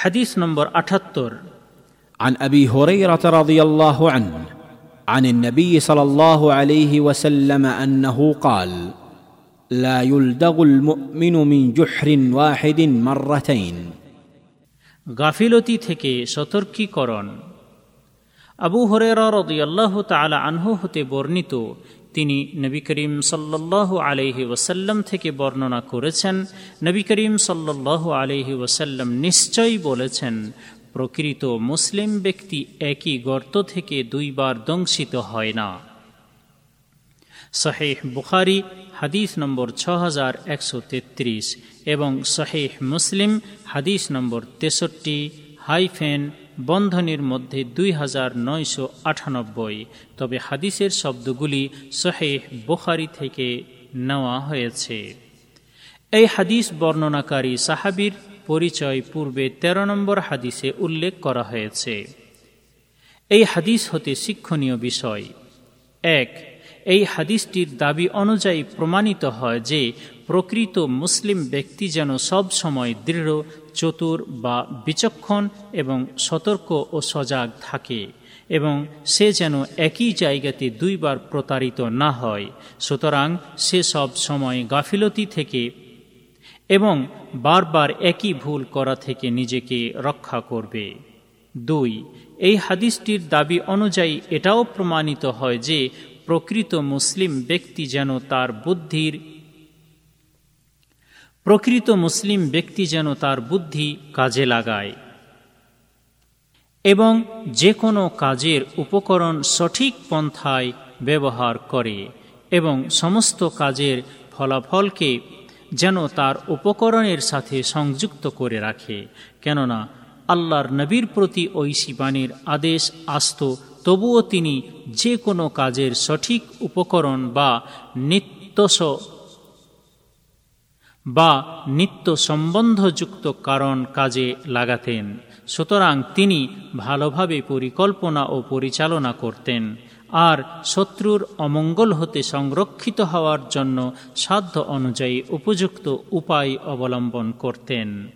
হাদিস নম্বর আঠাত্তর عن ابي هريره رضي الله عنه عن النبي صلى الله عليه وسلم انه قال لا يلدغ المؤمن من جحر واحد مرتين গাফিলতি থেকে সতর্কীকরণ আবু হরেরা রদিয়াল্লাহ তালা আনহু হতে বর্ণিত তিনি নবী করিম সাল্লাহ আলহি ওসাল্লাম থেকে বর্ণনা করেছেন। নবী করিম সাল্লাহ আলহি ওসাল্লাম নিশ্চয়ই বলেছেন, প্রকৃত মুসলিম ব্যক্তি একই গর্ত থেকে দুইবার দংশিত হয় না। শাহেহ বুখারি হাদিস নম্বর ছ হাজার একশো তেত্রিশ এবং শহেহ মুসলিম হাদিস নম্বর তেষট্টি হাইফেন বন্ধনীর মধ্যে দুই হাজার নয়শো আটানব্বই। তবে হাদিসের শব্দগুলি শহেহ বোখারি থেকে নেওয়া হয়েছে। এই হাদিস বর্ণনাকারী সাহাবির পরিচয় পূর্বে ১৩ নম্বর হাদিসে উল্লেখ করা হয়েছে। এই হাদিস হতে শিক্ষণীয় বিষয়। এক, এই হাদিসটির দাবি অনুযায়ী প্রমাণিত হয় যে প্রকৃত মুসলিম ব্যক্তি যেন সব সময় দৃঢ় চতুর বা বিচক্ষণ এবং সতর্ক ও সজাগ থাকে, এবং সে যেন একই জায়গাতে দুইবার প্রতারিত না হয়। সুতরাং সে সব সময় গাফিলতি থেকে এবং বারবার একই ভুল করা থেকে নিজেকে রক্ষা করবে। দুই, এই হাদিসটির দাবি অনুযায়ী এটাও প্রমাণিত হয় যে প্রকৃত মুসলিম ব্যক্তি যেন তার বুদ্ধির প্রকৃত মুসলিম ব্যক্তি যেন তার বুদ্ধি কাজে লাগায় এবং যে কোনো কাজের উপকরণ সঠিক পন্থায় ব্যবহার করে এবং সমস্ত কাজের ফলাফলকে যেন তার উপকরণের সাথে সংযুক্ত করে রাখে। কেননা আল্লাহর নবীর প্রতি ঐশী বাণীর আদেশ, আসত, তবুও তিনি যে কোনো কাজের সঠিক উপকরণ বা নিত্যস বা নিত্য সম্বন্ধযুক্ত কারণ কাজে লাগাতেন। সুতরাং তিনি ভালোভাবে পরিকল্পনা ও পরিচালনা করতেন আর শত্রুর অমঙ্গল হতে সংরক্ষিত হওয়ার জন্য সাধ্য অনুযায়ী উপযুক্ত উপায় অবলম্বন করতেন।